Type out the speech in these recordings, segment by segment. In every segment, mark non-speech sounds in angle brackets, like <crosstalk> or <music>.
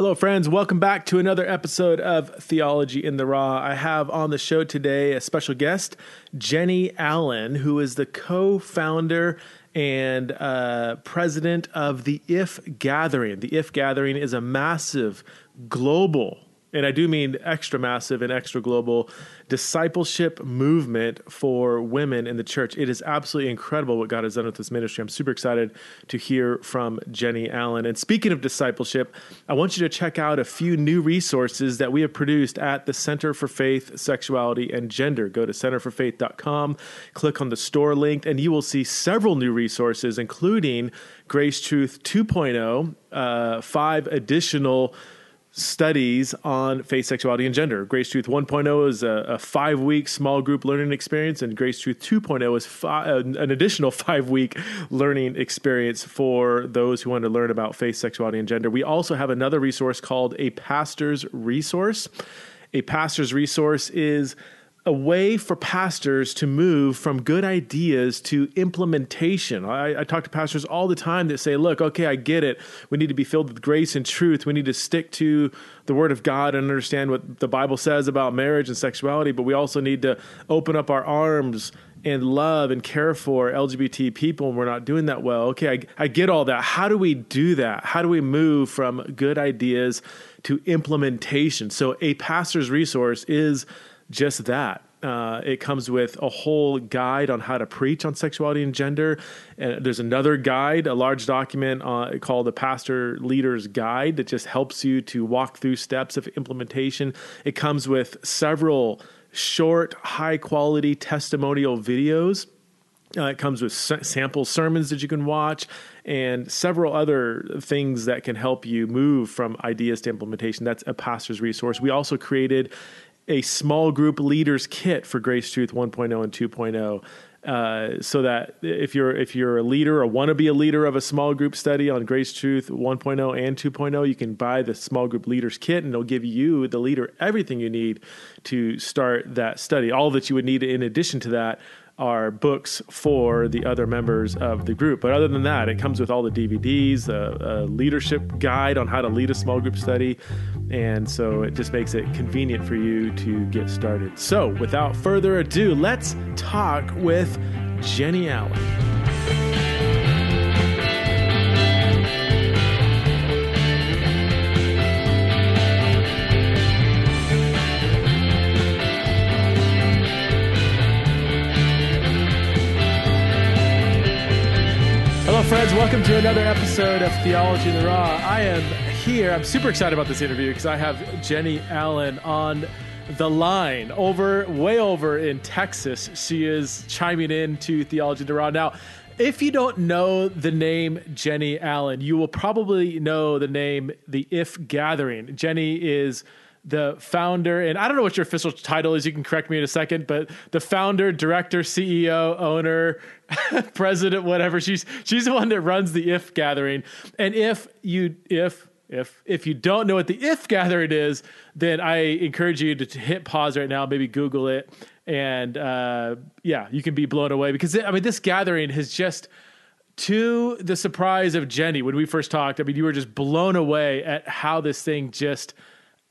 Hello, friends. Welcome back to another episode of Theology in the Raw. I have on the show today a special guest, Jennie Allen, who is the co founder and uh, president of the IF Gathering. The IF Gathering is a massive global and I do mean extra massive and extra global discipleship movement for women in the church. It is absolutely incredible what God has done with this ministry. I'm super excited to hear from Jennie Allen. And speaking of discipleship, I want you to check out a few new resources that we have produced at the Center for Faith, Sexuality, and Gender. Go to centerforfaith.com, click on the store link, and you will see several new resources, including Grace Truth 2.0, uh, five additional studies on faith, sexuality, and gender. Grace Truth 1.0 is a, a five week small group learning experience, and Grace Truth 2.0 is fi- uh, an additional <laughs> five week learning experience for those who want to learn about faith, sexuality, and gender. We also have another resource called a pastor's resource. A pastor's resource is a way for pastors to move from good ideas to implementation. I, I, talk to pastors all the time that say, look, okay, I get it. We need to be filled with grace and truth. We need to stick to the word of God and understand what the Bible says about marriage and sexuality, but we also need to open up our arms and love and care for LGBT people, and we're not doing that well. Okay, I, I get all that. How do we do that? How do we move from good ideas to implementation? So, a pastor's resource is just that. Uh, it comes with a whole guide on how to preach on sexuality and gender. And there's another guide, a large document uh, called the Pastor Leader's Guide that just helps you to walk through steps of implementation. It comes with several short, high quality testimonial videos. Uh, it comes with sample sermons that you can watch and several other things that can help you move from ideas to implementation. That's a pastor's resource. We also created a small group leaders kit for Grace Truth 1.0 and 2.0. Uh, so that if you're if you're a leader or want to be a leader of a small group study on Grace Truth 1.0 and 2.0, you can buy the small group leaders kit, and it'll give you the leader everything you need to start that study. All that you would need in addition to that are books for the other members of the group. But other than that, it comes with all the DVDs, a, a, leadership guide on how to lead a small group study. And so it just makes it convenient for you to get started. So without further ado, let's talk with Jennie Allen. Friends. Welcome to another episode of Theology in the Raw. I am here. I'm super excited about this interview because I have Jennie Allen on the line over, way over in Texas. She is chiming in to Theology in the Raw. Now, if you don't know the name Jennie Allen, you will probably know the name The If Gathering. Jennie is the founder, and I don't know what your official title is. You can correct me in a second, but the founder, director, CEO, owner, <laughs> president, whatever. She's she's the one that runs the If Gathering. And if you if if if you don't know what the If Gathering is, then I encourage you to hit pause right now, maybe Google it, and uh, yeah, you can be blown away because I mean this gathering has just to the surprise of Jennie when we first talked. I mean, you were just blown away at how this thing just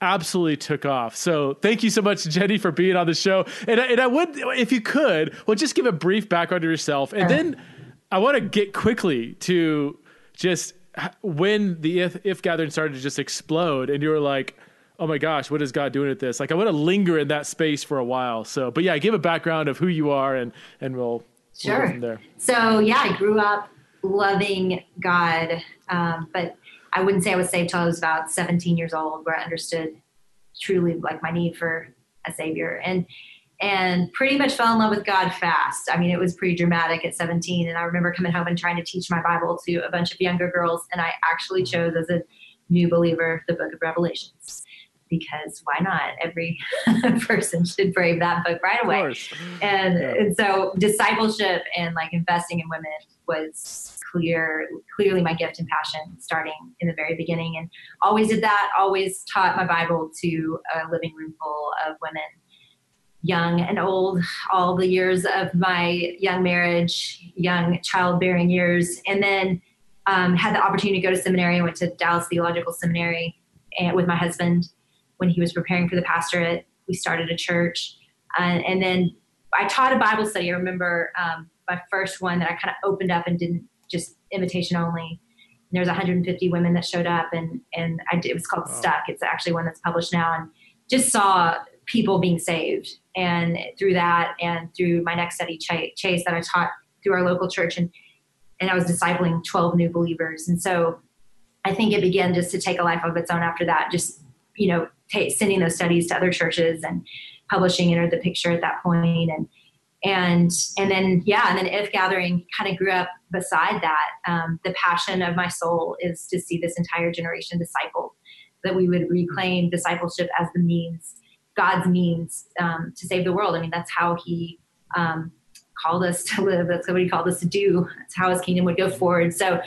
absolutely took off. So thank you so much, Jennie, for being on the show. And, and I would, if you could, well, just give a brief background to yourself. And then I want to get quickly to just when the if, if gathering started to just explode and you were like, oh my gosh, what is God doing at this? Like I want to linger in that space for a while. So, but yeah, give a background of who you are and, and we'll, sure. We'll. So yeah, I grew up loving God. Um, but I wouldn't say I was saved till I was about 17 years old, where I understood truly like my need for a savior and and pretty much fell in love with God fast. I mean, it was pretty dramatic at 17. And I remember coming home and trying to teach my Bible to a bunch of younger girls. And I actually mm-hmm. chose as a new believer the book of Revelations because why not? Every <laughs> person should brave that book right away. And, yeah. and so discipleship and like investing in women was clear, clearly my gift and passion starting in the very beginning. And always did that, always taught my Bible to a living room full of women, young and old, all the years of my young marriage, young childbearing years. And then um, had the opportunity to go to seminary. I went to Dallas Theological Seminary and with my husband when he was preparing for the pastorate. We started a church, uh, and then I taught a Bible study. I remember um, my first one that I kind of opened up and didn't just invitation only. And there was 150 women that showed up, and and I did, it was called wow. Stuck. It's actually one that's published now, and just saw people being saved. And through that, and through my next study, Chase, that I taught through our local church, and and I was discipling 12 new believers. And so I think it began just to take a life of its own after that. Just you know, t- sending those studies to other churches and publishing entered the picture at that point, and and and then yeah, and then if gathering kind of grew up beside that. Um, the passion of my soul is to see this entire generation discipled. That we would reclaim discipleship as the means God's means um, to save the world. I mean, that's how He um, called us to live. That's what He called us to do. That's how His kingdom would go forward. So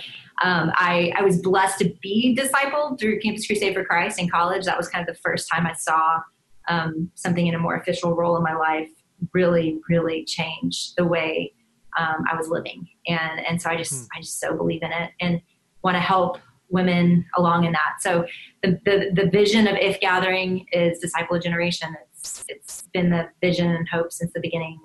um, I, I, was blessed to be discipled through Campus Crusade for Christ in college. That was kind of the first time I saw um, something in a more official role in my life really, really change the way um, I was living. And and so I just hmm. I just so believe in it and want to help women along in that. So the, the, the vision of If Gathering is disciple generation. It's, it's been the vision and hope since the beginning.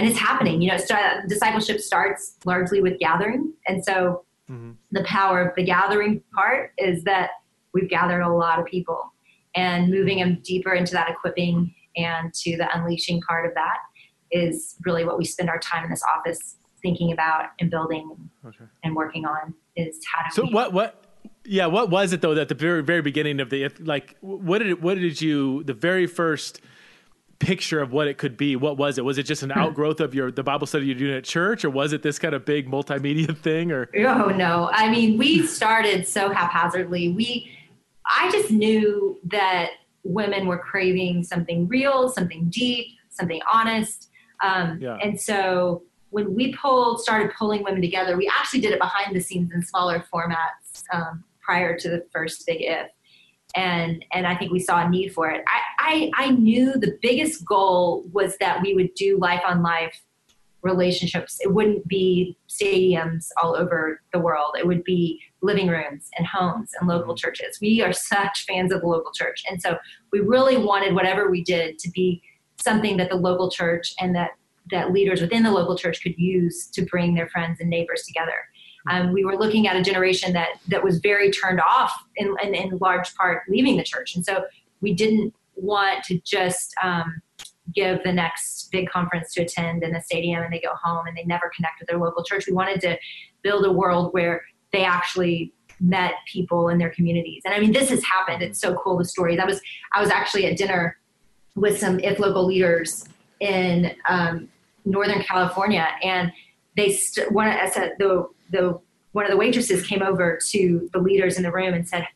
And, it's happening. You know, start, discipleship starts largely with gathering. And so mm-hmm. the power of the gathering part is that we've gathered a lot of people and moving them deeper into that equipping and to the unleashing part of that is really what we spend our time in this office thinking about and building okay. and working on is how to so what what yeah, what was it though at the very very beginning of the like what did it, what did you the very first picture of what it could be? What was it? Was it just an hmm. outgrowth of your the Bible study you're doing at church, or was it this kind of big multimedia <laughs> thing? Or oh no, I mean we started so haphazardly. We I just knew that women were craving something real, something deep, something honest, um, yeah. and so when we pulled started pulling women together, we actually did it behind the scenes in smaller formats. Um, prior to the first big if and and i think we saw a need for it. I, I i knew the biggest goal was that we would do life on life relationships. It wouldn't be stadiums all over the world. It would be living rooms and homes and local mm-hmm. churches. We are such fans of the local church. And so we really wanted whatever we did to be something that the local church and that that leaders within the local church could use to bring their friends and neighbors together um, we were looking at a generation that that was very turned off in, in, in large part leaving the church. And so we didn't want to just um, give the next big conference to attend in the stadium and they go home and they never connect with their local church. We wanted to build a world where they actually met people in their communities. And i mean this has happened. It's so cool the stories i was i was actually at dinner with some if local leaders in um, northern california and they st- one I said the the one of the waitresses came over to the leaders in the room and said,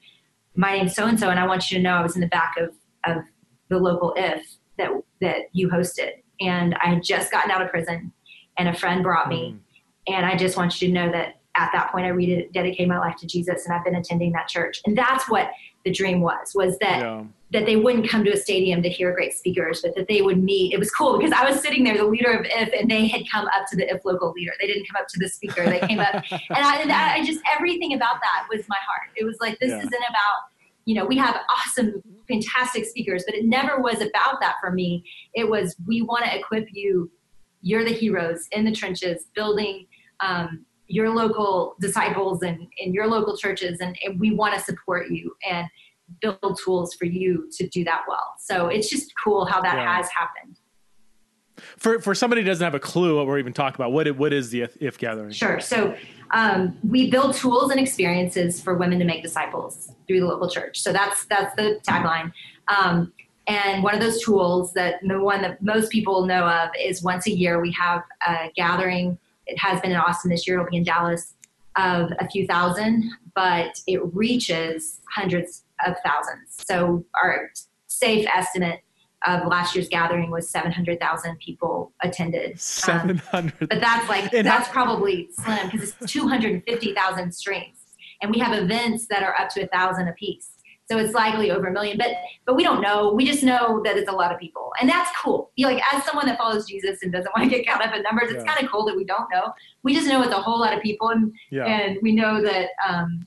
"My name's so and so, and I want you to know I was in the back of of the local if that that you hosted, and I had just gotten out of prison, and a friend brought me, mm. and I just want you to know that at that point I rededicated my life to Jesus, and I've been attending that church, and that's what the dream was was that yeah. That they wouldn't come to a stadium to hear great speakers, but that they would meet. It was cool because I was sitting there, the leader of IF, and they had come up to the IF local leader. They didn't come up to the speaker. They came up, <laughs> and I, and I just everything about that was my heart. It was like this yeah. isn't about you know we have awesome fantastic speakers but it never was about that for me it was we want to equip you you're the heroes in the trenches building um, your local disciples and in your local churches and, and we want to support you and build tools for you to do that well. So it's just cool how that yeah. has happened. For for somebody who doesn't have a clue what we're even talking about what what is the if, if gathering? Sure. So um, we build tools and experiences for women to make disciples through the local church. So that's that's the tagline. Um, and one of those tools that the one that most people know of is once a year we have a gathering. It has been in Austin this year. It'll be in Dallas of a few thousand, but it reaches hundreds of thousands. So our safe estimate of last year's gathering was 700,000 people attended. 700. Um, but that's like, that's probably slim because it's 250,000 streams. And we have events that are up to a thousand a piece. So it's likely over a million, but but we don't know. We just know that it's a lot of people, and that's cool. You like as someone that follows Jesus and doesn't <laughs> want to get caught up in numbers, it's kind of cool that we don't know. We just know it's a whole lot of people, and yeah. and we know that um,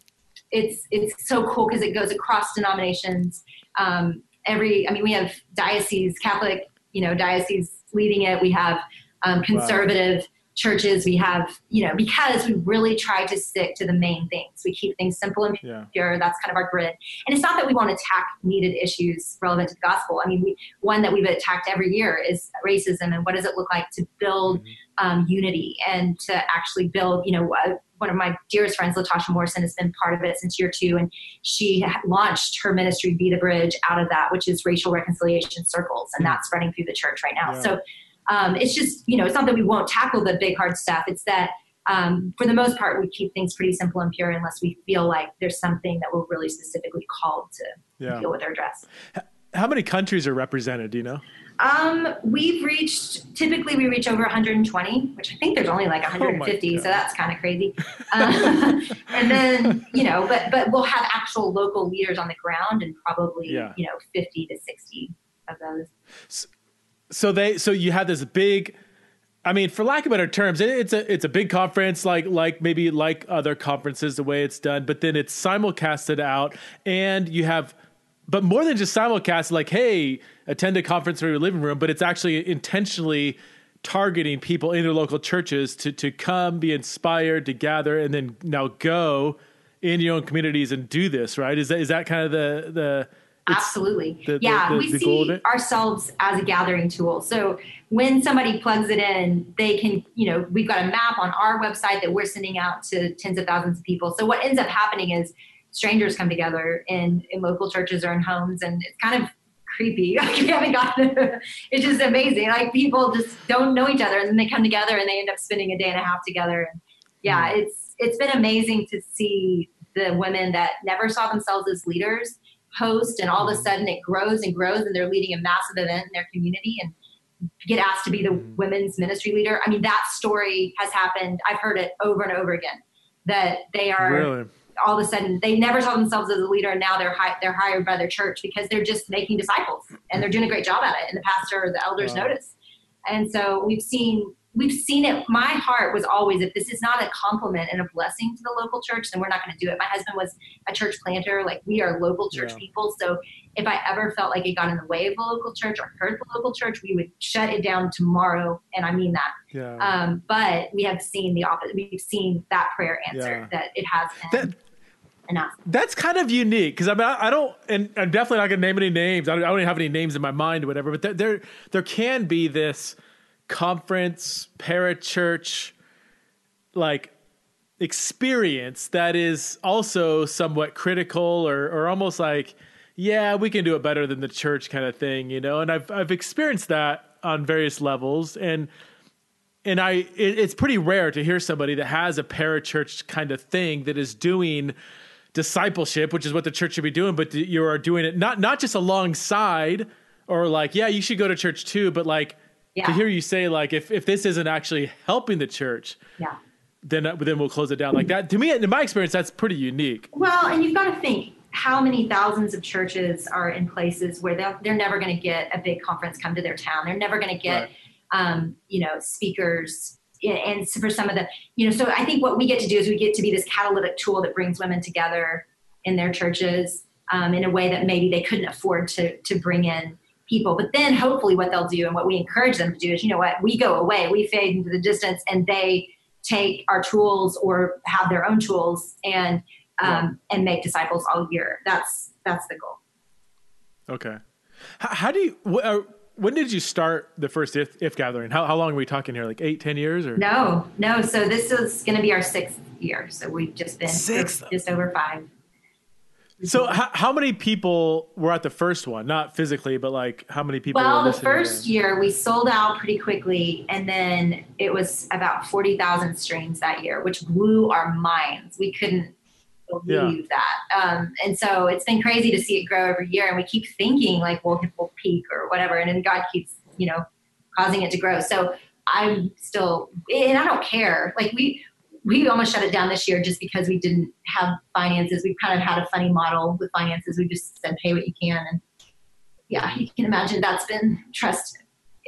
it's it's so cool because it goes across denominations. Um, every, I mean, we have diocese, Catholic, you know, diocese leading it. We have um, conservative. Wow churches we have you know because we really try to stick to the main things we keep things simple and pure yeah. that's kind of our grid and it's not that we won't attack needed issues relevant to the gospel i mean we, one that we've attacked every year is racism and what does it look like to build mm-hmm. um, unity and to actually build you know uh, one of my dearest friends, Latasha Morrison, has been part of it since year two, and she launched her ministry, Be the Bridge, out of that, which is racial reconciliation circles, and mm-hmm. that's spreading through the church right now. Yeah. So um, it's just, you know, it's not that we won't tackle the big hard stuff. It's that um, for the most part, we keep things pretty simple and pure unless we feel like there's something that we're really specifically called to yeah. deal with or address. How many countries are represented? Do you know? Um, we've reached typically we reach over 120, which I think there's only like 150, oh so that's kind of crazy. <laughs> Uh, <laughs> and then you know, but but we'll have actual local leaders on the ground, and probably yeah. you know 50 to 60 of those. So, so they so you have this big I mean, for lack of better terms, it's a it's a big conference, like like maybe like other conferences, the way it's done. But then it's simulcasted out, and you have, but more than just simulcast, like hey, attend a conference in your living room. But it's actually intentionally targeting people in their local churches to to come, be inspired, to gather, and then now go in your own communities and do this. Right? Is that is that kind of the the Absolutely. The, yeah, the, the, we see ourselves as a gathering tool. So when somebody plugs it in, they can, you know, we've got a map on our website that we're sending out to tens of thousands of people. So what ends up happening is strangers come together in, in local churches or in homes, and it's kind of creepy. Like <laughs> we haven't gotten <laughs> it's just amazing. Like people just don't know each other and then they come together and they end up spending a day and a half together. And yeah, mm. it's it's been amazing to see the women that never saw themselves as leaders host and all of a sudden it grows and grows and they're leading a massive event in their community and get asked to be the mm-hmm. women's ministry leader. I mean, that story has happened. I've heard it over and over again that they are really? all of a sudden they never saw themselves as a leader and now they're hi- they're hired by their church because they're just making disciples and they're doing a great job at it and the pastor or the elders wow. notice. And so we've seen we've seen it. My heart was always if this is not a compliment and a blessing to the local church, then we're not going to do it. My husband was a church planter. Like we are local church yeah. people. So if I ever felt like it got in the way of the local church or hurt the local church, we would shut it down tomorrow. And I mean that. Yeah. Um, but we have seen the opposite. We've seen that prayer answer yeah. that it has been. That- Enough. That's kind of unique because I mean I, I, don't, and I'm definitely not going to name any names. I don't, I don't, even have any names in my mind or whatever. But there, there, there can be this conference parachurch like experience that is also somewhat critical or or almost like yeah we can do it better than the church kind of thing you know? And i've i've experienced that on various levels. And and i it, it's pretty rare to hear somebody that has a parachurch kind of thing that is doing discipleship which is what the church should be doing but you are doing it not not just alongside or like yeah you should go to church too but like yeah. to hear you say like if if this isn't actually helping the church, yeah, then then we'll close it down like that. To me, in my experience, that's pretty unique. Well, and you've got to think how many thousands of churches are in places where they're, they're never going to get a big conference come to their town. They're never going to get, right. um, you know, speakers. And for some of the, you know, so I think what we get to do is we get to be this catalytic tool that brings women together in their churches um, in a way that maybe they couldn't afford to to bring in people. But then hopefully what they'll do and what we encourage them to do is, you know what, we go away, we fade into the distance and they take our tools or have their own tools and um, yeah. and make disciples all year. That's that's the goal. Okay. How, how do you? Wh- uh, when did you start the first if, if gathering? How, how long are we talking here? Like eight, ten years, or no, no. So this is going to be our sixth year. So we've just been six, just over five. So, how, how many people were at the first one? Not physically, but like how many people? Well, the first year we sold out pretty quickly, and then it was about forty thousand streams that year, which blew our minds. We couldn't believe yeah. that, um, and so it's been crazy to see it grow every year. And we keep thinking like we'll we'll peak or whatever, and then God keeps you know causing it to grow. So I'm still, and I don't care. Like we we almost shut it down this year just because we didn't have finances. We kind of had a funny model with finances. We just said, pay what you can. And yeah, you can imagine that's been trust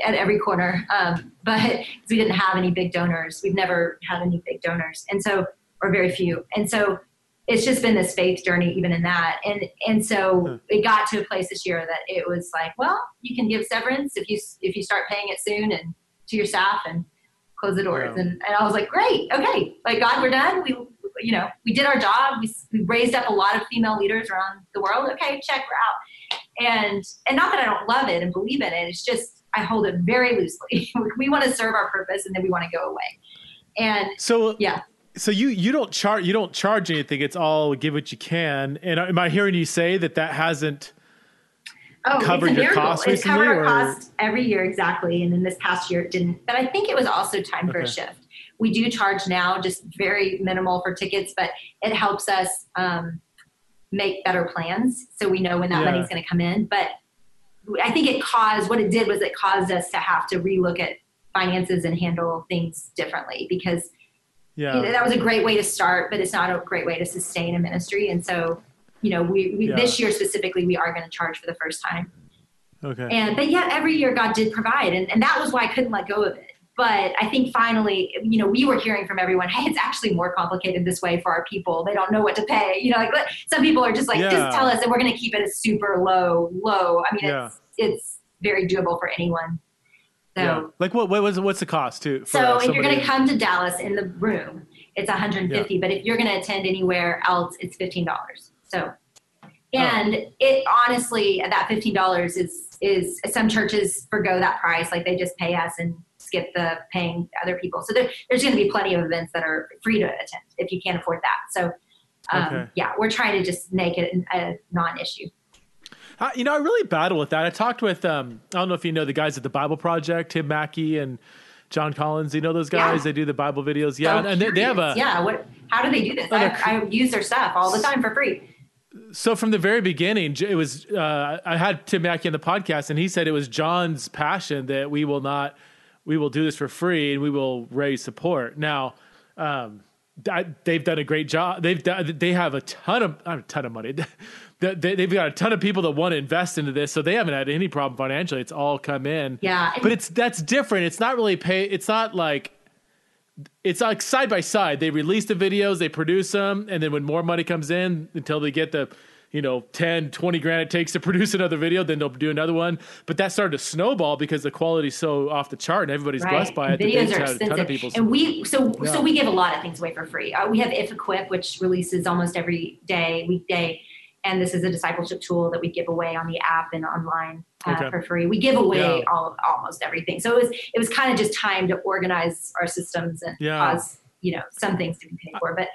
at every corner. Um, but we didn't have any big donors. We've never had any big donors. And so, or very few. And so it's just been this faith journey even in that and and so hmm. it got to a place this year that it was like well you can give severance if you if you start paying it soon and to your staff and close the doors. Yeah. and, and i was like great okay like god we're done. We you know we did our job. We, we raised up a lot of female leaders around the world. Okay check we're out. And and not that i don't love it and believe in it it's just i hold it very loosely. <laughs> We want to serve our purpose and then we want to go away. And so yeah. so you you don't charge you don't charge anything. It's all give what you can. And am I hearing you say that that hasn't oh, covered your costs It's covered our costs every year exactly, and then this past year it didn't. But I think it was also time for a shift. We do charge now, just very minimal for tickets, but it helps us um, make better plans so we know when that yeah. money's going to come in. But I think it caused what it did was it caused us to have to relook at finances and handle things differently because yeah. You know, that was a great way to start, but it's not a great way to sustain a ministry. And so, you know, we, we yeah. this year specifically, we are going to charge for the first time. Okay. And but yeah, every year God did provide, and, and that was why I couldn't let go of it. But I think finally, you know, we were hearing from everyone, hey, it's actually more complicated this way for our people. They don't know what to pay. You know, like some people are just like, yeah. just tell us, and we're going to keep it a super low, low. I mean, yeah. it's it's very doable for anyone. So, yeah. like what, what was what's the cost to? so if you're going to come to Dallas in the room, it's 150. Yeah. But if you're going to attend anywhere else, it's fifteen dollars. So, and oh. it honestly, that fifteen dollars is is some churches forego that price, like they just pay us and skip the paying other people. So there, there's going to be plenty of events that are free to attend if you can't afford that. So, um, okay. yeah, we're trying to just make it a non-issue. I, you know, I really battle with that. I talked with, um, I don't know if you know the guys at the Bible Project, Tim Mackie and Jon Collins. You know those guys? Yeah. They do the Bible videos. Yeah, so and they, they, have a yeah. What? How do they do this? Oh, I, I, use their stuff all the time for free. So from the very beginning, it was uh, I had Tim Mackie on the podcast, and he said it was John's passion that we will not, we will do this for free, and we will raise support. Now. Um, they've done a great job. They've done, they have a ton of a ton of money. <laughs> they, have got a ton of people that want to invest into this, so they haven't had any problem financially. It's all come in. Yeah, but it's that's different. It's not really pay. It's not like it's like side by side. They release the videos, they produce them, and then when more money comes in, until they get the you know 10 20 grand it takes to <laughs> produce another video then they'll do another one but that started to snowball because the quality's so off the chart and everybody's right. blessed by it videos are expensive and we so yeah. so we give a lot of things away for free uh, we have if equip which releases almost every day weekday and this is a discipleship tool that we give away on the app and online uh, okay. for free. We give away yeah. all almost everything. So it was it was kind of just time to organize our systems and yeah. cause you know some things to be paid for. But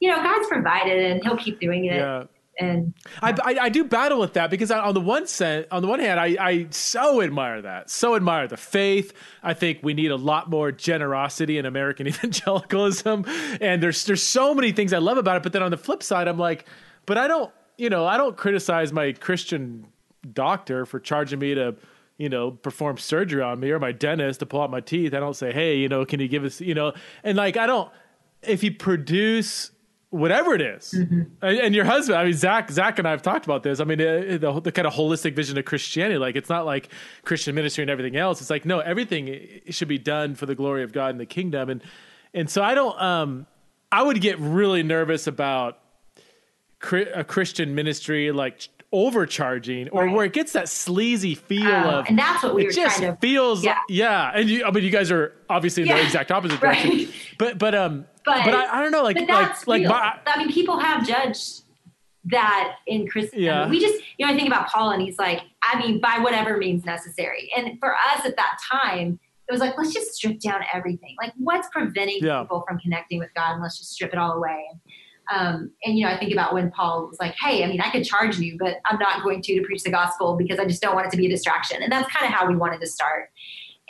you know God's provided and He'll keep doing it. Yeah. And I, I, I do battle with that because on the one set, on the one hand, I, I so admire that, so admire the faith. I think we need a lot more generosity in American <laughs> evangelicalism, and there's there's so many things I love about it. But then on the flip side, I'm like, but I don't you know, I don't criticize my Christian doctor for charging me to, you know, perform surgery on me or my dentist to pull out my teeth. I don't say, hey, you know, can you give us, you know, and like, I don't, if you produce whatever it is, mm-hmm. and, your husband, I mean, Zach, Zach and I have talked about this. I mean, uh, the, the, kind of holistic vision of Christianity, like it's not like Christian ministry and everything else. It's like, no, everything should be done for the glory of God and the kingdom. And, and so I don't, um, I would get really nervous about, a Christian ministry like overcharging or right. where it gets that sleazy feel oh, of and that's what we it were just trying to feels yeah, like, yeah. and you, I mean you guys are obviously in yeah. the exact opposite <laughs> direction but but um but, but I, I, don't know like like like my, I mean people have judged that in Christian yeah. we just you know I think about Paul and he's like I mean by whatever means necessary and for us at that time it was like let's just strip down everything like what's preventing yeah. people from connecting with God and let's just strip it all away and um, and you know, I think about when Paul was like, "Hey, I mean, I could charge you, but I'm not going to to preach the gospel because I just don't want it to be a distraction." And that's kind of how we wanted to start.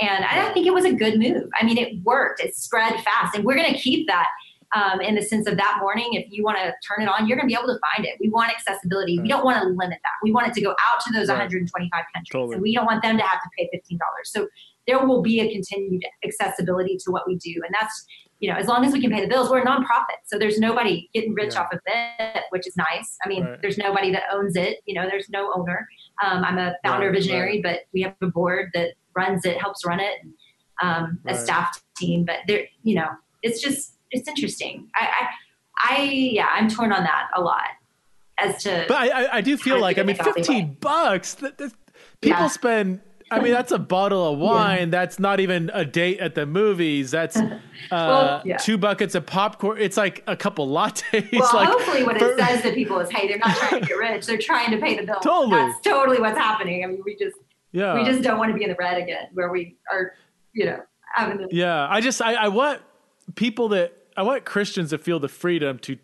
And I think it was a good move. I mean, it worked. It spread fast, and we're going to keep that um, in the sense of that morning. If you want to turn it on, you're going to be able to find it. We want accessibility. Right. We don't want to limit that. We want it to go out to those right. 125 countries, totally. and we don't want them to have to pay $15. So there will be a continued accessibility to what we do, and that's you know, as long as we can pay the bills, we're a nonprofit. So there's nobody getting rich yeah. off of it, which is nice. I mean, right. there's nobody that owns it. You know, there's no owner. Um, I'm a founder right, visionary, right. but we have a board that runs it, helps run it, um, a staff team. But there, you know, it's just it's interesting. I, I yeah, I'm torn on that a lot as to. But I I, I do feel like I mean, fifteen bucks. That, that, people yeah. spend. I mean, that's a bottle of wine. Yeah. That's not even a date at the movies. That's <laughs> uh, well, yeah. two buckets of popcorn. It's like a couple lattes. Well, like, hopefully, what for, it says to <laughs> people is, "Hey, they're not trying to get rich. They're trying to pay the bill." Totally, that's totally what's happening. I mean, we just yeah, we just don't want to be in the red again, where we are, you know, having. The- yeah, I just I, I want people that I want Christians to feel the freedom to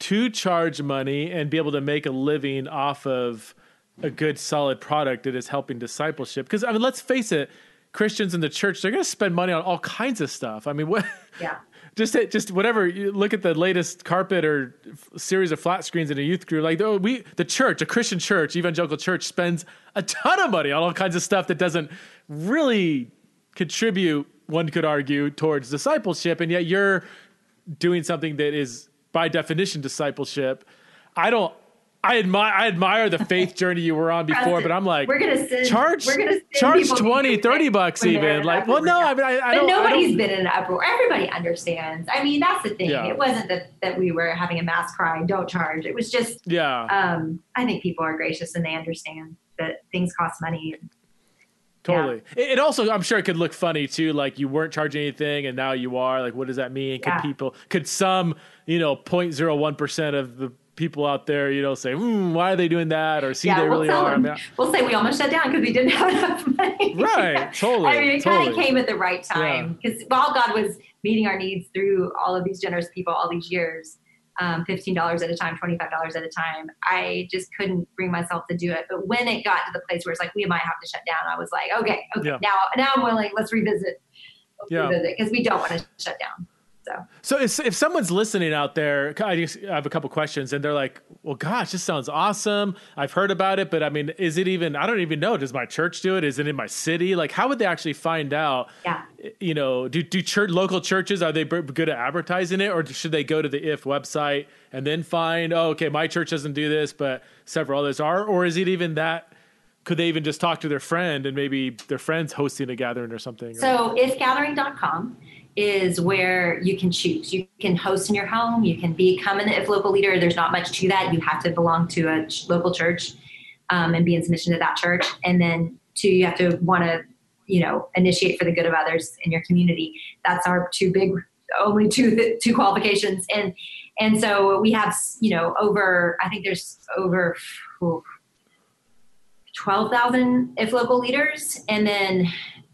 to charge money and be able to make a living off of a good solid product that is helping discipleship. Because i mean let's face it christians in the church they're going to spend money on all kinds of stuff. I mean what <laughs> yeah. just just whatever you look at the latest carpet or series of flat screens in a youth group like oh, we the church a christian church evangelical church spends a ton of money on all kinds of stuff that doesn't really contribute one could argue towards discipleship and yet you're doing something that is by definition discipleship. I don't I admire I admire the faith <laughs> journey you were on before, but I'm like, we're gonna send, charge we're gonna charge 20, 30 bucks even. Like, well, no, I mean, I, I but don't. nobody's don't, been in an uproar. Everybody understands. I mean, that's the thing. Yeah. It wasn't that that we were having a mass cry, don't charge. It was just, yeah. Um, I think people are gracious and they understand that things cost money. And, Totally. Yeah. It, also, I'm sure it could look funny too. Like you weren't charging anything, and now you are. Like, what does that mean? Could yeah. people? Could some, you know, 0.01 percent of the people out there, you know, say, hmm, why are they doing that? Or see, yeah, they we'll really are. I mean, we'll say we almost shut down because we didn't have enough money. <laughs> Right, totally. I mean, it totally. kind of came at the right time because yeah. while God was meeting our needs through all of these generous people all these years, um, $15 at a time, $25 at a time, I just couldn't bring myself to do it. But when it got to the place where it's like, we might have to shut down, I was like, okay, okay, yeah. now, now I'm willing, let's revisit. Let's yeah. revisit because we don't want to shut down. So, so if, if someone's listening out there, I just I have a couple questions, and they're like, "Well, gosh, this sounds awesome. I've heard about it, but I mean, is it even? I don't even know. Does my church do it? Is it in my city? Like, how would they actually find out? Yeah. You know, do do church local churches are they good at advertising it, or should they go to the if website and then find? Oh, okay, my church doesn't do this, but several others are, or is it even that? could they even just talk to their friend and maybe their friend's hosting a gathering or something? So ifgathering.com is where you can choose. You can host in your home. You can become an if local leader. There's not much to that. You have to belong to a local church um, and be in submission to that church. And then two, you have to want to, you know, initiate for the good of others in your community. That's our two big, only two <laughs> two qualifications. And and so we have, you know, over. I think there's over. Ooh, 12,000 if local leaders and then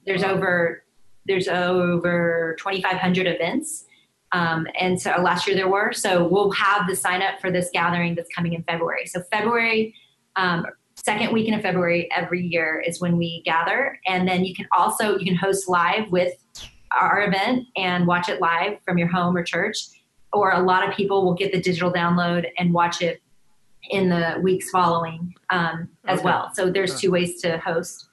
there's over there's over 2,500 events. Um, and so last year there were. So we'll have the sign up for this gathering that's coming in February. So February, um, second weekend of February every year is when we gather. And then you can also you can host live with our event and watch it live from your home or church. Or a lot of people will get the digital download and watch it in the weeks following um, as okay. well. So there's two ways to host,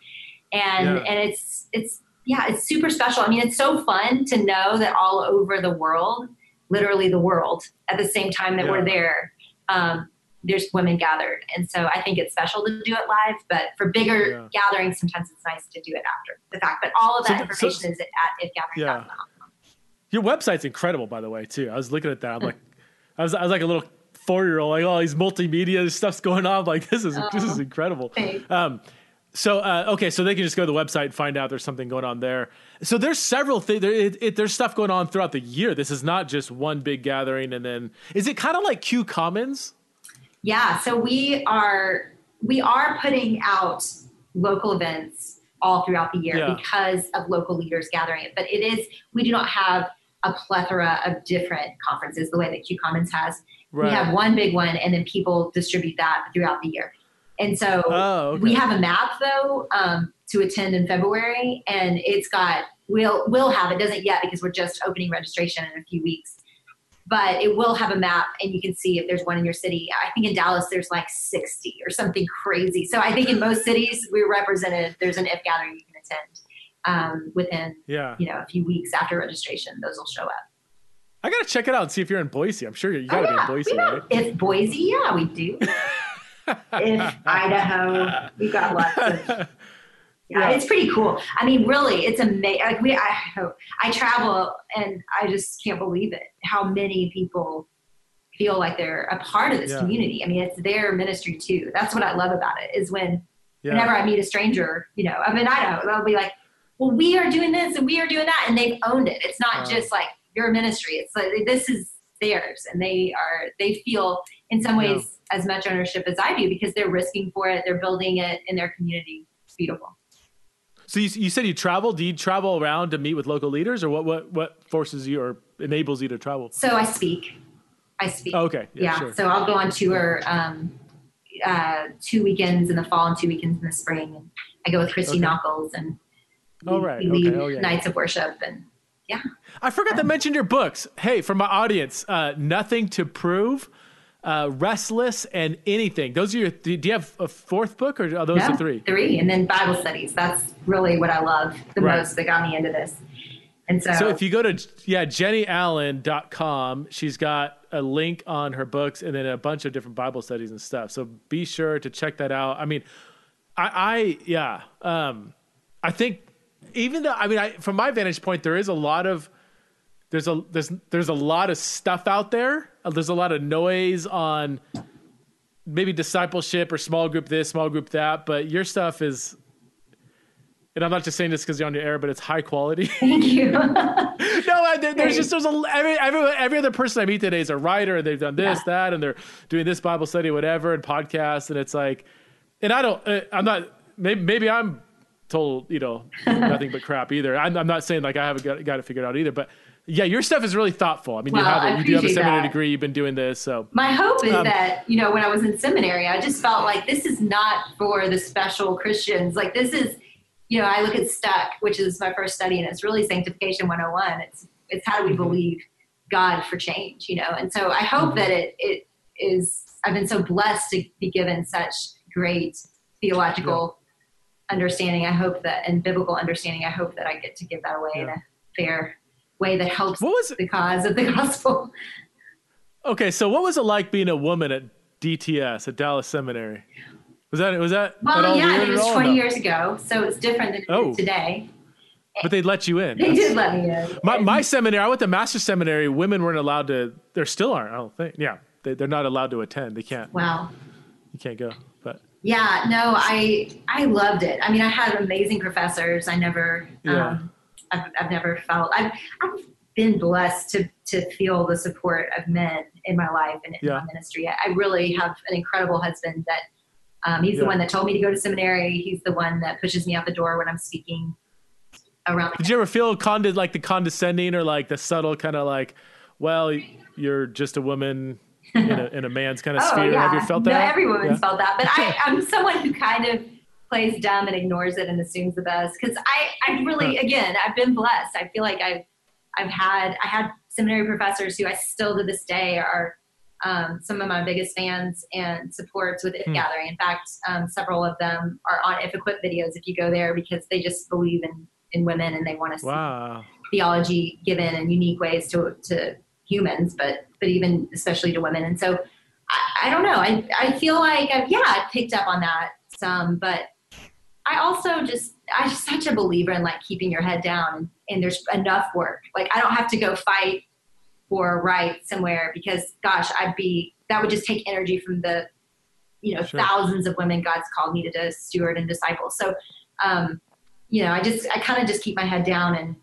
and yeah. and it's it's yeah, it's super special. I mean, it's so fun to know that all over the world, literally the world, at the same time that yeah. we're there, um, there's women gathered. And so I think it's special to do it live, but for bigger yeah. gatherings, sometimes it's nice to do it after the fact. But all of that so, information so, is at ifgathering.com. Yeah. Your website's incredible, by the way, too. I was looking at that. I'm like, I was, I was like a little four year old, like, oh, these multimedia stuff's going on. I'm like, this is, this is oh, incredible. So uh, okay, so they can just go to the website and find out there's something going on there. So there's several things. There, it, it, there's stuff going on throughout the year. This is not just one big gathering and then. Is it kind of like Q Commons? Yeah. So we are we are putting out local events all throughout the year yeah. because of local leaders gathering it. But it is we do not have a plethora of different conferences the way that Q Commons has. Right. We have one big one, and then people distribute that throughout the year. And so oh, okay. we have a map though um, to attend in February, and it's got we'll we'll have it doesn't yet because we're just opening registration in a few weeks. But it will have a map, and you can see if there's one in your city. I think in Dallas there's like 60 or something crazy. So I think in most cities we're represented. There's an if gathering you can attend um, within yeah. you know a few weeks after registration. Those will show up. I gotta check it out and see if you're in Boise. I'm sure you gotta oh, yeah. be in Boise, right? If Boise, yeah, we do. <laughs> in Idaho. We've got lots of. <laughs> Yeah, it's pretty cool. I mean, really, it's amazing. Like we, I, I travel and I just can't believe it. How many people feel like they're a part of this Yeah. community. I mean, it's their ministry too. That's what I love about it is when Yeah. whenever I meet a stranger, you know, I mean, I know they'll be like, well, we are doing this and we are doing that. And they've owned it. It's not Wow. just like your ministry. It's like, this is theirs. And they are, they feel in some ways as much ownership as I do because they're risking for it. They're building it in their community. It's beautiful. So you, you said you travel. Do you travel around to meet with local leaders, or what? What what forces you or enables you to travel? So I speak. I speak. Oh, okay. Yeah. yeah. Sure. So I'll go on tour um, uh, two weekends in the fall and two weekends in the spring. And I go with Christy Okay. Nockels and Oh, we- right. we lead Okay. Oh, yeah. nights of worship and yeah. I forgot to mention your books. Hey, for my audience, uh, nothing to prove, uh, restless, and anything. Those are your. Do you have a fourth book, or are those No, the three? Three, and then Bible studies. That's really what I love the Right. most that got me into this. And so, So if you go to yeah jennieallen.com, she's got a link on her books and then a bunch of different Bible studies and stuff. So be sure to check that out. I mean, I, I yeah, um, I think even though I mean, I, from my vantage point, there is a lot of there's a there's there's a lot of stuff out there. Uh, There's a lot of noise on maybe discipleship or small group this, small group that. But your stuff is, and I'm not just saying this because you're on your air, but it's high quality. <laughs> thank you. <laughs> no, there, there's just there's a every, every every other person I meet today is a writer, and they've done this, Yeah. that, and they're doing this Bible study, whatever, and podcasts, and it's like, and I don't, uh, I'm not, maybe maybe I'm told, you know, <laughs> nothing but crap either. I'm, I'm not saying like I haven't got, got it figured out either, but yeah, your stuff is really thoughtful. I mean, you have a, you do have a seminary that. degree, you've been doing this, so My hope is Um, that, you know, when I was in seminary, I just felt like this is not for the special Christians. Like this is, you know, I look at Stuck, which is my first study, and it's really Sanctification 101. It's it's how do we Mhm. believe God for change, you know? And so I hope Mhm. that it it is I've been so blessed to be given such great theological understanding. I hope that and biblical understanding, I hope that I get to give that away in a fair way that helps what was the cause of the gospel. okay? So what was it like being a woman at DTS at Dallas Seminary? Was that was that at Well, all yeah, it was 20 No. years ago, so it's different than Oh. today. But they let you in. They That's- did let me in. My, my seminary, I went to master seminary. Women weren't allowed to. There still aren't. I don't think. Yeah, they, they're not allowed to attend. They can't. wow. You can't go. But Yeah, no, I I loved it. I mean, I had amazing professors. I never, Yeah. um, I've, I've never felt. I've I've been blessed to to feel the support of men in my life and in Yeah. my ministry. I, I really have an incredible husband that. Um, he's Yeah. the one that told me to go to seminary. He's the one that pushes me out the door when I'm speaking around. did you ever feel conde- like the condescending or like the subtle kind of like, well, you're just a woman in a, in a man's kind <laughs> of sphere? Have you felt that? Oh, No, every woman's Yeah. felt that. But I, <laughs> I'm someone who kind of plays dumb and ignores it and assumes the best. Because I, I really, again, I've been blessed. I feel like I've, I've had, I had seminary professors who I still to this day are um, some of my biggest fans and supports with If Hmm. Gathering. In fact, um, several of them are on If Equip videos if you go there because they just believe in, in women and they want to see theology given in unique ways to to humans, but but even especially to women. And so I, I don't know. I I feel like I've, yeah, I picked up on that some, but I also just I'm such a believer in like keeping your head down and, and there's enough work. Like I don't have to go fight for right somewhere because gosh, I'd be that would just take energy from the you know Sure. thousands of women God's called me to, steward and disciple. So um, you know, I just I kind of just keep my head down and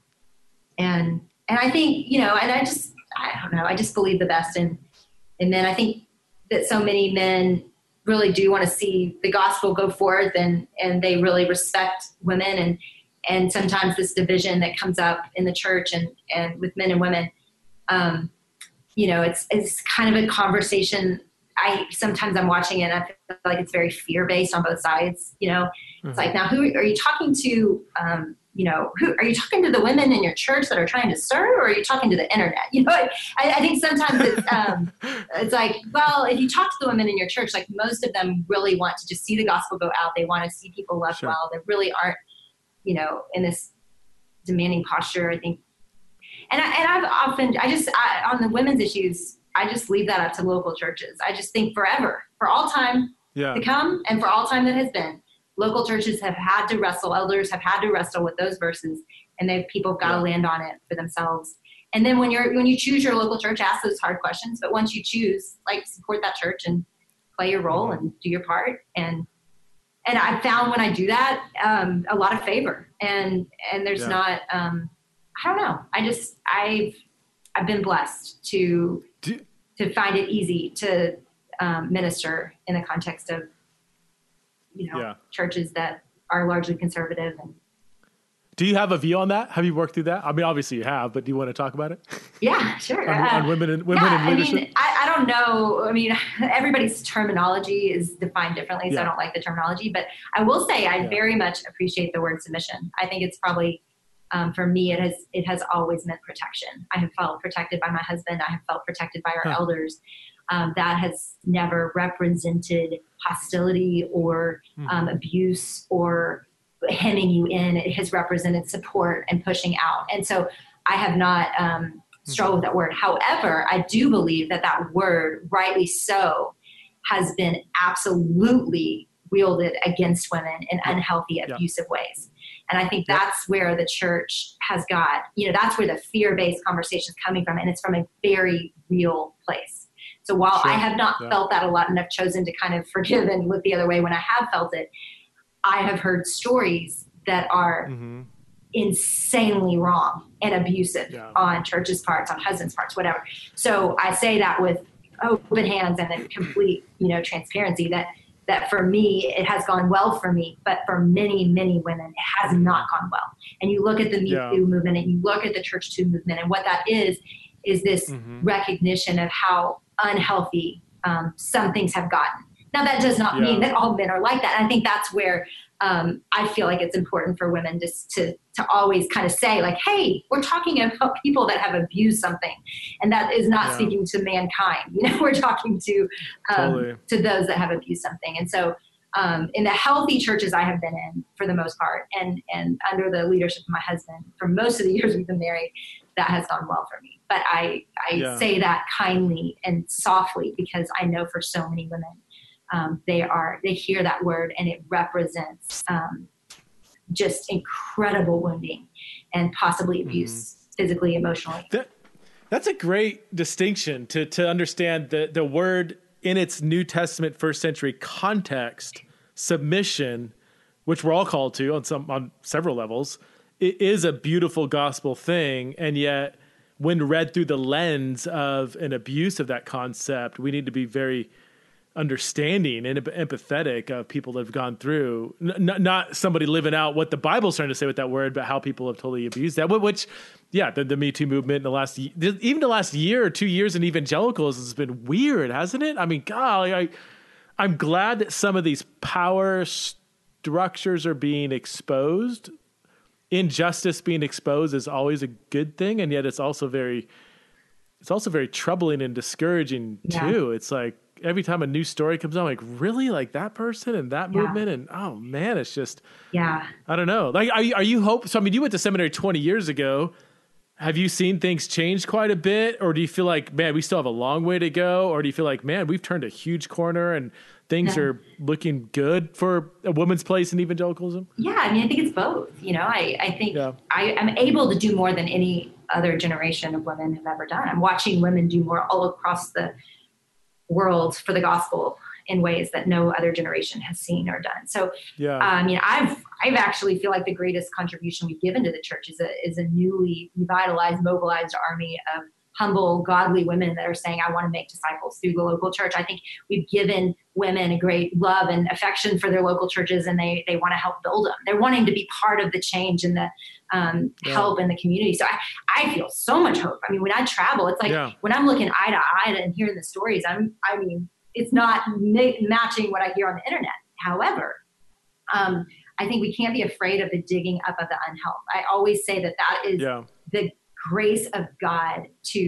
and and I think you know, and I just I don't know, I just believe the best in in men. I think that so many men really do want to see the gospel go forth and and they really respect women and and sometimes this division that comes up in the church and and with men and women. Um you know it's it's kind of a conversation. I sometimes i'm watching it and i feel like it's very fear based on both sides you know? Mhm. it's like now who are you talking to? Um you know who are you talking to the women in your church that are trying to serve or are you talking to the internet <laughs> you know i, I think sometimes it's um <laughs> it's like, well, if you talk to the women in your church, like most of them really want to just see the gospel go out. They want to see people loved Sure. well. They really aren't, you know, in this demanding posture. I think, and I, and I've often, I just I, on the women's issues, I just leave that up to local churches. I just think forever, for all time Yeah. to come, and for all time that has been, local churches have had to wrestle. Elders have had to wrestle with those verses, and they people have got to Yeah. land on it for themselves. and then when you're when you choose your local church, ask those hard questions. But once you choose, like support that church and play your role and do your part. And and I found when I do that, um, a lot of favor. And and there's yeah. not um, I don't know. I just I've I've been blessed to do, to find it easy to um, minister in the context of you know yeah. churches that are largely conservative and do you have a view on that? Have you worked through that? I mean, obviously you have, but do you want to talk about it? <laughs> Yeah, sure. on, on, uh, women and women yeah, in leadership. I mean, I, I, don't know. I mean, <laughs> everybody's terminology is defined differently, so yeah. I don't like the terminology. But I will say, I yeah. very much appreciate the word submission. I think it's probably um, for me, it has it has always meant protection. I have felt protected by my husband. I have felt protected by our huh. elders. Um, that has never represented hostility or mm-hmm. um, abuse or hemming you in. It has represented support and pushing out. And so I have not um, struggled with that word. However, I do believe that that word, rightly so, has been absolutely wielded against women in unhealthy, abusive yeah. ways. And I think that's where the church has got, you know, that's where the fear based conversation is coming from. And it's from a very real place. So while sure. I have not yeah. felt that a lot and have chosen to kind of forgive and look the other way when I have felt it, I have heard stories that are mm-hmm. insanely wrong and abusive yeah. on churches' parts, on husbands' parts, whatever. So I say that with open hands and a complete, you know, transparency that that for me it has gone well for me, but for many, many women it has not gone well. And you look at the Me yeah. Too movement and you look at the Church Too movement, and what that is is this mm-hmm. recognition of how unhealthy um, some things have gotten now, that does not yeah. mean that all men are like that. And I think that's where um, I feel like it's important for women just to to always kind of say like, "Hey, we're talking about people that have abused something," and that is not yeah. speaking to mankind. <laughs> You know, we're talking to um, totally. to those that have abused something. And so, um, in the healthy churches I have been in, for the most part, and and under the leadership of my husband, for most of the <laughs> years we've been married, that has gone well for me. But I I yeah. say that kindly and softly because I know for so many women um, they are they hear that word and it represents um, just incredible wounding and possibly mm-hmm. abuse mm-hmm. physically emotionally that, that's a great distinction to to understand the the word in its new testament first century context submission which we're all called to on some on several levels it is a beautiful gospel thing and yet when read through the lens of an abuse of that concept we need to be very understanding and empathetic of people that have gone through N- not somebody living out what the bible's trying to say with that word but how people have totally abused that which yeah the, the me too movement in the last even the last year or two years in evangelicals has been weird hasn't it? I mean god I, i'm glad that some of these power structures are being exposed injustice being exposed is always a good thing and yet it's also very it's also very troubling and discouraging yeah. too it's like every time a new story comes out, I'm like, really, like that person and that yeah. movement, and oh man, it's just, yeah, I don't know. Like, are you, are you hope? So, I mean, you went to seminary 20 years ago. Have you seen things change quite a bit, or do you feel like, man, we still have a long way to go, or do you feel like, man, we've turned a huge corner and things yeah. are looking good for a woman's place in evangelicalism? Yeah, I mean, I think it's both. You know, I I think yeah. I am able to do more than any other generation of women have ever done. I'm watching women do more all across the world for the gospel in ways that no other generation has seen or done. So, yeah, um, you know, I've I've actually feel like the greatest contribution we've given to the church is a is a newly revitalized, mobilized army of humble, godly women that are saying, I want to make disciples through the local church. I think we've given women a great love and affection for their local churches and they, they want to help build them. They're wanting to be part of the change and the um, yeah. help in the community. So I, I feel so much hope. I mean, when I travel, it's like yeah. when I'm looking eye to eye and hearing the stories, I'm, I mean, it's not matching what I hear on the internet. However, um, I think we can't be afraid of the digging up of the unhealth. I always say that that is yeah. the grace of God to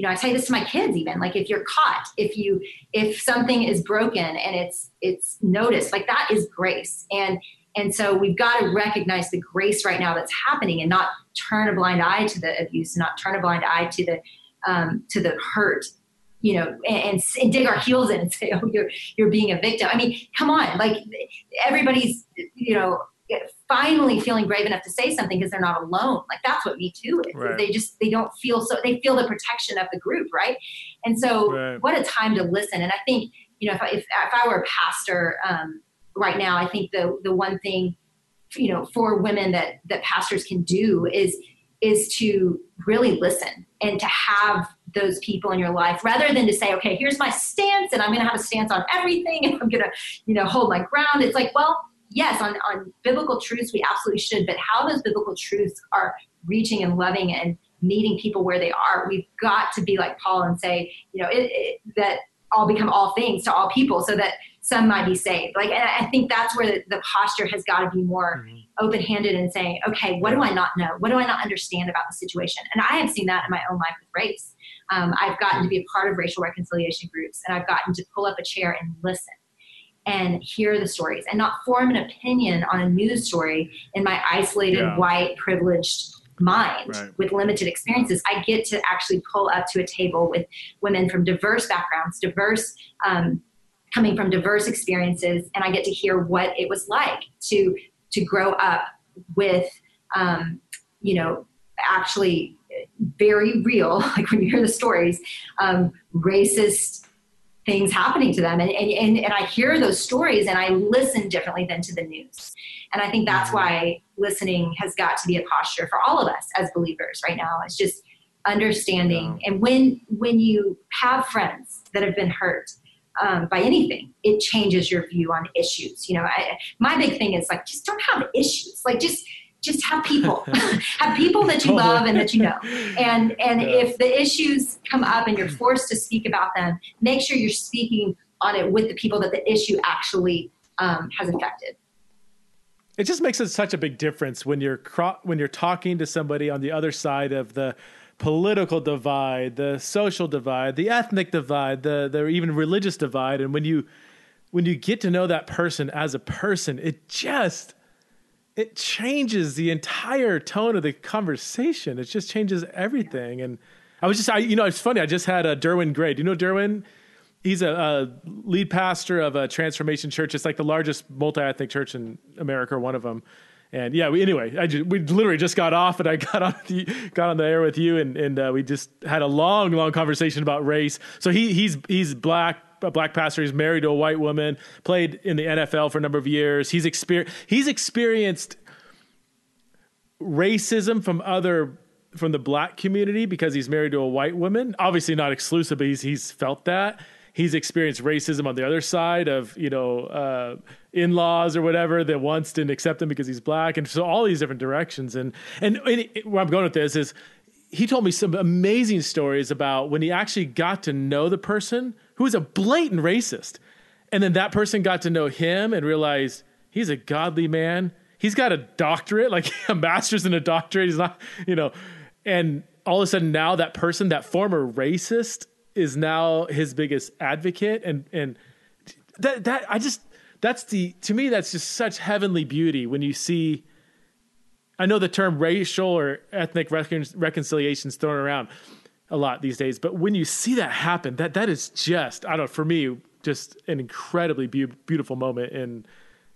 you know i say this to my kids even like if you're caught if you if something is broken and it's it's noticed like that is grace and and so we've got to recognize the grace right now that's happening and not turn a blind eye to the abuse not turn a blind eye to the um, to the hurt you know and, and, dig our heels in and say oh you're you're being a victim i mean come on like everybody's you know finally feeling brave enough to say something because they're not alone. Like that's what Me Too is. Right. They just they don't feel so they feel the protection of the group, right? And so Right. what a time to listen. And I think you know if I, if, if I were a pastor um, right now, I think the the one thing you know for women that that pastors can do is is to really listen and to have those people in your life rather than to say okay here's my stance and i'm going to have a stance on everything and <laughs> i'm going to you know hold my ground. It's like well yes on, on biblical truths we absolutely should but how those biblical truths are reaching and loving and meeting people where they are we've got to be like paul and say you know it, it, that all become all things to all people so that some might be saved like i think that's where the, the posture has got to be more Mhm. open-handed and saying okay what do i not know what do i not understand about the situation and i have seen that in my own life with race um, i've gotten to be a part of racial reconciliation groups and i've gotten to pull up a chair and listen and hear the stories and not form an opinion on a news story in my isolated Yeah. white privileged mind Right. with limited experiences i get to actually pull up to a table with women from diverse backgrounds diverse um, coming from diverse experiences and i get to hear what it was like to to grow up with um, you know actually very real <laughs> like when you hear the stories um, racist things happening to them. And, and, and, and i hear those stories and i listen differently than to the news. And i think that's Mhm. why listening has got to be a posture for all of us as believers right now. It's just understanding and when when you have friends that have been hurt um, by anything it changes your view on issues you know I, my big thing is like just don't have issues like just just have people <laughs> <laughs> have people that you love and that you know. <laughs> And and Yeah. if the issues come up and you're forced to speak about them make sure you're speaking on it with the people that the issue actually um, has affected. It just makes it such a big difference when you're cro- when you're talking to somebody on the other side of the political divide, the social divide, the ethnic divide, the the even religious divide, and when you when you get to know that person as a person, it just it changes the entire tone of the conversation. It just changes everything. And I was just, I, you know, it's funny. I just had a Derwin Gray. Do you know Derwin? He's a, a lead pastor of a Transformation Church. It's like the largest multi-ethnic church in America, or one of them. And yeah, we, anyway, I just, we literally just got off, and I <laughs> got on the, got on the air with you, and and uh, we just had a long, long conversation about race. So he he's he's black, a black pastor. He's married to a white woman. Played in the NFL for a number of years. He's exper- he's experienced racism from other from the black community because he's married to a white woman. Obviously not exclusive, but he's he's felt that. He's experienced racism on the other side of you know uh, in-laws or whatever that once didn't accept him because he's black, and so all these different directions. And and, and it- where I'm going with this is, he told me some amazing stories about when he actually got to know the person who was a blatant racist, and then that person got to know him and realized he's a godly man. He's got a doctorate, like <laughs> a master's and a doctorate. He's not, you know, and all of a sudden now that person, that former racist, is now his biggest advocate, and and that that I just that's the to me that's just such heavenly beauty when you see. I know the term racial or ethnic recon- reconciliation is thrown around a lot these days, but when you see that happen, that that is just I don't know for me just an incredibly beau- beautiful moment in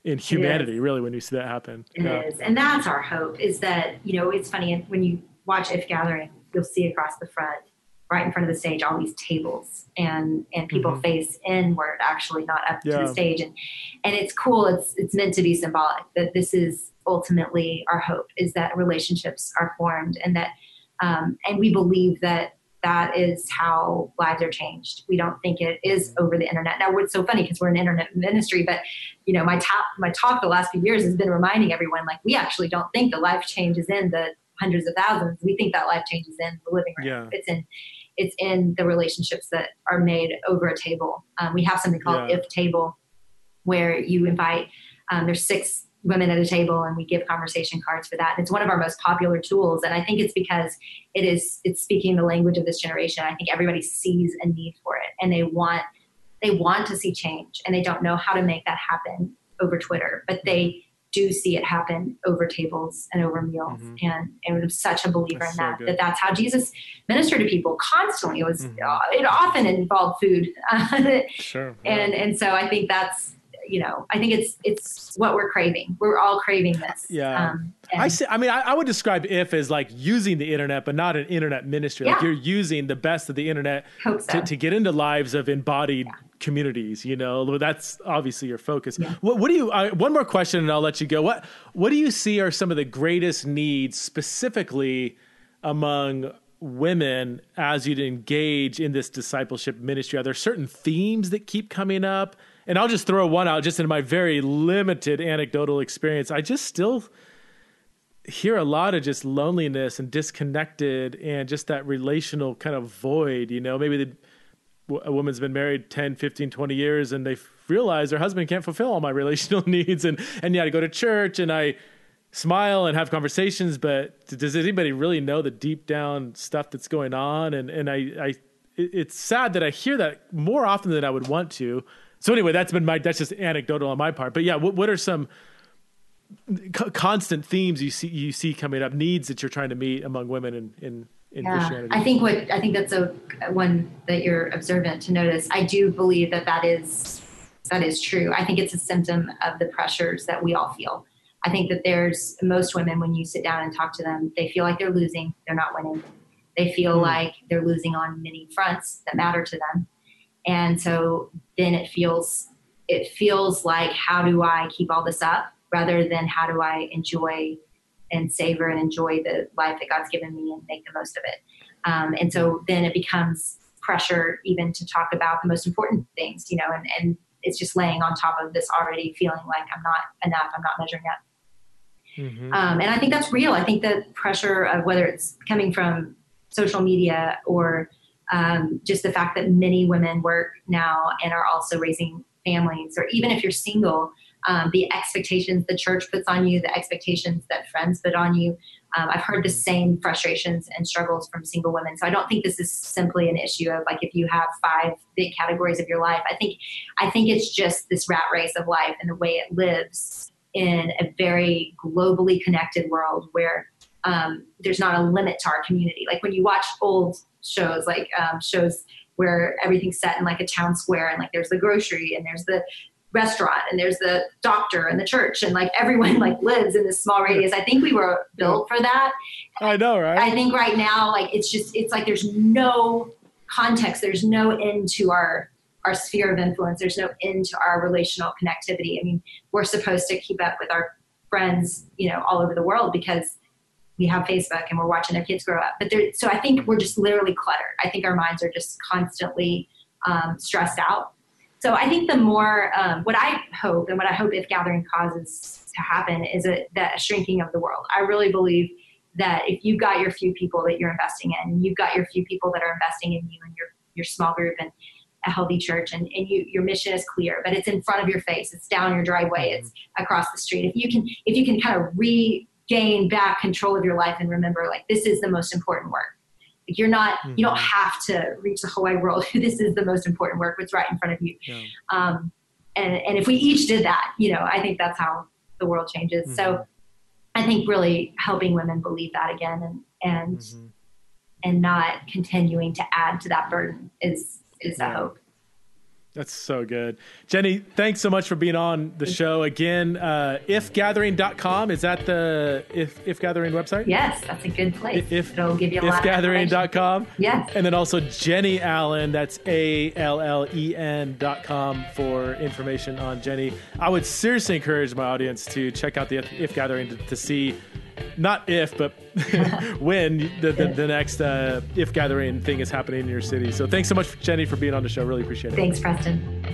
in humanity. Really, when you see that happen, It is, Yeah. and that's our hope. Is that you know it's funny when you watch If Gathering, you'll see across the front, right in front of the stage, all these tables, and and people Mhm. face inward, actually not up to the stage, and and it's cool. It's it's meant to be symbolic that this is ultimately our hope is that relationships are formed, and that um, and we believe that that is how lives are changed. We don't think it is over the internet. Now, it's so funny because we're an internet ministry, but you know, my top, my talk the last few years has been reminding everyone like we actually don't think the life change is in the hundreds of thousands. We think that life change is in the living room. Yeah. It's in it's in the relationships that are made over a table. Um, we have something called Yeah. If Table, where you invite. Um, there's six women at a table, and we give conversation cards for that. It's one of our most popular tools, and I think it's because it is it's speaking the language of this generation. I think everybody sees a need for it, and they want they want to see change, and they don't know how to make that happen over Twitter, but they do see it happen over tables and over meals, Mhm. and and I'm such a believer That's in that. good. that that's how Jesus ministered to people constantly. It was Mhm. uh, it often involved food, <laughs> sure. and and so I think that's you know, I think it's it's what we're craving. We're all craving this. Yeah. Um, I see. I mean, I, I, would describe if as like using the internet, but not an internet ministry. Yeah. Like you're using the best of the internet so. to, to get into lives of embodied yeah. Communities. You know, that's obviously your focus. Yeah. What, what, do you? Uh, one more question, and I'll let you go. What What do you see are some of the greatest needs specifically among women as you'd engage in this discipleship ministry? Are there certain themes that keep coming up? And I'll just throw one out just in my very limited anecdotal experience. I just still hear a lot of just loneliness and disconnected and just that relational kind of void, you know, maybe the, a woman's been married 10, 15, 20 years and they realize their husband can't fulfill all my <laughs> relational needs and and yeah, I go to church and I smile and have conversations, but does anybody really know the deep down stuff that's going on? And and I, I it's sad that I hear that more often than I would want to. So anyway, that's been my that's just anecdotal on my part. But yeah, what what are some constant themes you see you see coming up, needs that you're trying to meet among women in in, in yeah, Christianity? I think what I think that's a one that you're observant to notice. I do believe that that is that is true. I think it's a symptom of the pressures that we all feel I think that there's most women, when you sit down and talk to them, they feel like they're losing, they're not winning. They feel mm. like they're losing on many fronts that matter to them. And so then it feels it feels like how do I keep all this up rather than how do I enjoy and savor and enjoy the life that God's given me and make the most of it. Um, and so then it becomes pressure even to talk about the most important things, you know, and, and it's just laying on top of this already feeling like I'm not enough, I'm not measuring up. Mm-hmm. Um, and I think that's real. I think the pressure of whether it's coming from social media or um, just the fact that many women work now and are also raising families, or even if you're single, um, the expectations the church puts on you, the expectations that friends put on you. Um, I've heard the mm-hmm. same frustrations and struggles from single women. So I don't think this is simply an issue of like if you have five big categories of your life. I think I think it's just this rat race of life and the way it lives in a very globally connected world where um, there's not a limit to our community. Like when you watch old shows, like um, shows where everything's set in like a town square and like there's the grocery and there's the restaurant and there's the doctor and the church and like everyone <laughs> like lives in this small radius. I think we were built for that. I know, right? I think right now, like it's just it's like there's no context, there's no end to our our sphere of influence. There's no end to our relational connectivity. I mean, we're supposed to keep up with our friends, you know, all over the world because we have Facebook and we're watching their kids grow up. But there, so I think we're just literally cluttered. I think our minds are just constantly um, stressed out. So I think the more, um, what I hope and what I hope if gathering causes to happen is a, that a shrinking of the world. I really believe that if you've got your few people that you're investing in, and you've got your few people that are investing in you and your your small group, and a healthy church and, and you, your mission is clear but it's in front of your face. It's down your driveway. It's across the street. If you can if you can kind of regain back control of your life and remember like this is the most important work you're not mm-hmm. you don't mm-hmm. have to reach the whole wide world <laughs> this is the most important work what's right in front of you yeah. um, and and if we each did that you know i think that's how the world changes mm-hmm. so i think really helping women believe that again and and mm-hmm. and not continuing to add to that burden is is yeah. hope. That's so good. Jennie, thanks so much for being on the show again. Uh, ifgathering.com, is that the If, if Gathering website? Yes, that's a good place. If, It'll give you a lot Ifgathering.com. Yes. And then also Jennie Allen, that's A L L E N.com for information on Jennie. I would seriously encourage my audience to check out the If, if Gathering to, to see not if, but <laughs> when the, the, the next uh, if gathering thing is happening in your city. So thanks so much, Jennie, for being on the show. Really appreciate it. Thanks, Preston.